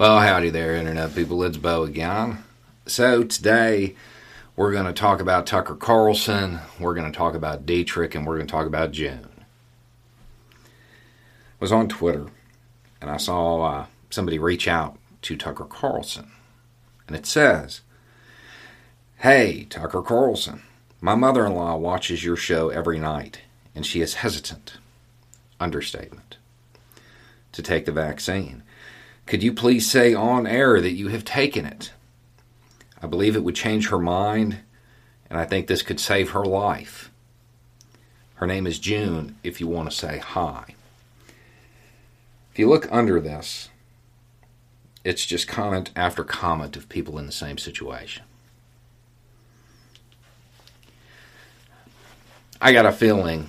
Well, howdy there, Internet people. It's Beau again. So, today we're going to talk about Tucker Carlson, we're going to talk about Dietrich, and we're going to talk about June. I was on Twitter and I saw uh, somebody reach out to Tucker Carlson. And it says, Hey, Tucker Carlson, my mother in law watches your show every night and she is hesitant, understatement, to take the vaccine. Could you please say on air that you have taken it? I believe it would change her mind, and I think this could save her life. Her name is June, if you want to say hi. If you look under this, it's just comment after comment of people in the same situation. I got a feeling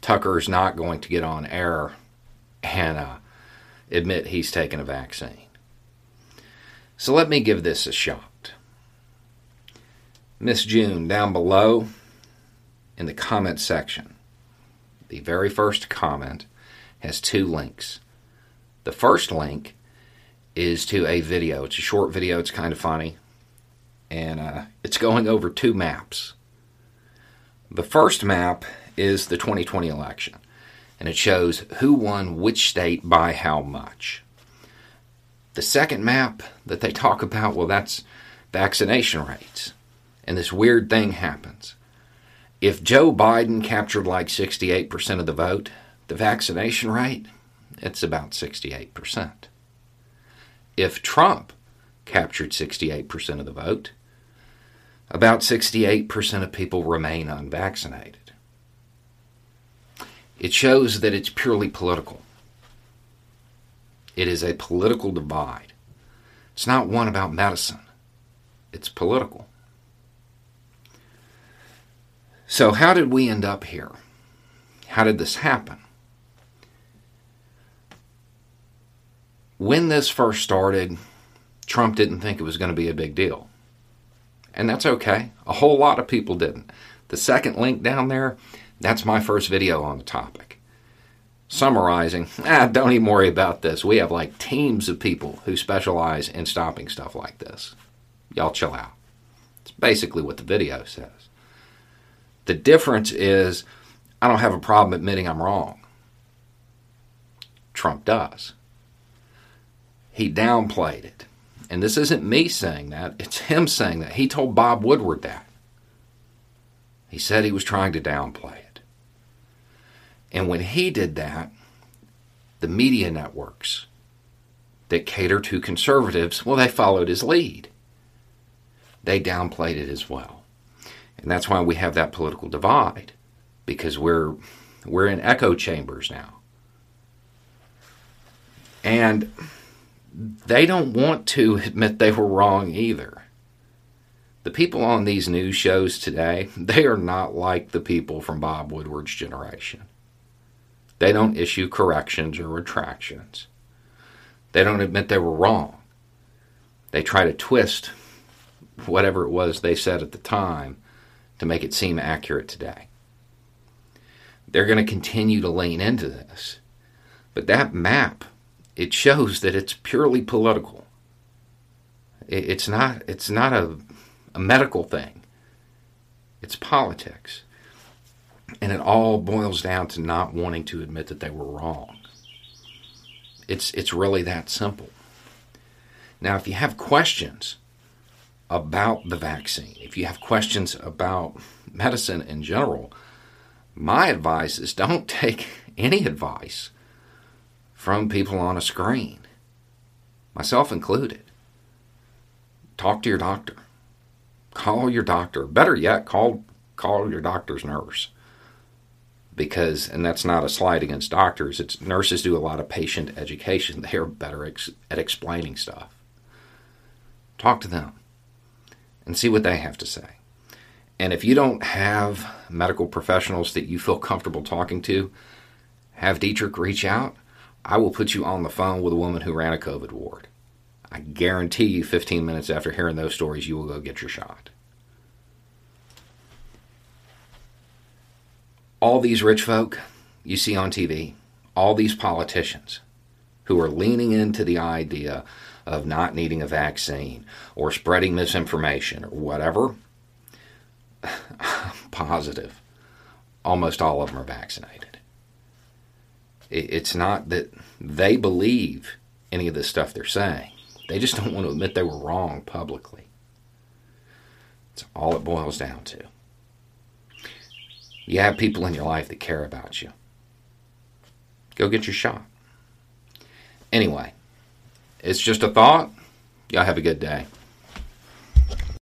Tucker's not going to get on air and uh, admit he's taken a vaccine. So let me give this a shot. Miss June, down below in the comment section, the very first comment has two links. The first link is to a video. It's a short video, it's kind of funny, and uh, it's going over two maps. The first map is the 2020 election and it shows who won which state by how much. The second map that they talk about, well, that's vaccination rates. And this weird thing happens. If Joe Biden captured like 68% of the vote, the vaccination rate, it's about 68%. If Trump captured 68% of the vote, about 68% of people remain unvaccinated. It shows that it's purely political. It is a political divide. It's not one about medicine, it's political. So, how did we end up here? How did this happen? When this first started, Trump didn't think it was going to be a big deal. And that's okay. A whole lot of people didn't. The second link down there, that's my first video on the topic. Summarizing, ah, don't even worry about this. We have like teams of people who specialize in stopping stuff like this. Y'all chill out. It's basically what the video says. The difference is I don't have a problem admitting I'm wrong. Trump does. He downplayed it. And this isn't me saying that, it's him saying that. He told Bob Woodward that. He said he was trying to downplay it. And when he did that, the media networks that cater to conservatives, well, they followed his lead. They downplayed it as well. And that's why we have that political divide, because we're, we're in echo chambers now. And they don't want to admit they were wrong either. The people on these news shows today, they are not like the people from Bob Woodward's generation. They don't issue corrections or retractions. They don't admit they were wrong. They try to twist whatever it was they said at the time to make it seem accurate today. They're going to continue to lean into this. But that map, it shows that it's purely political. It's not, it's not a, a medical thing. It's politics. And it all boils down to not wanting to admit that they were wrong. It's, it's really that simple. Now, if you have questions about the vaccine, if you have questions about medicine in general, my advice is don't take any advice from people on a screen, myself included. Talk to your doctor. Call your doctor. Better yet, call call your doctor's nurse because, and that's not a slight against doctors, it's nurses do a lot of patient education. They are better ex- at explaining stuff. Talk to them and see what they have to say. And if you don't have medical professionals that you feel comfortable talking to, have Dietrich reach out. I will put you on the phone with a woman who ran a COVID ward. I guarantee you 15 minutes after hearing those stories, you will go get your shot. All these rich folk you see on TV, all these politicians who are leaning into the idea of not needing a vaccine or spreading misinformation or whatever, positive. Almost all of them are vaccinated. It's not that they believe any of the stuff they're saying. They just don't want to admit they were wrong publicly. That's all it boils down to. You have people in your life that care about you. Go get your shot. Anyway, it's just a thought. Y'all have a good day.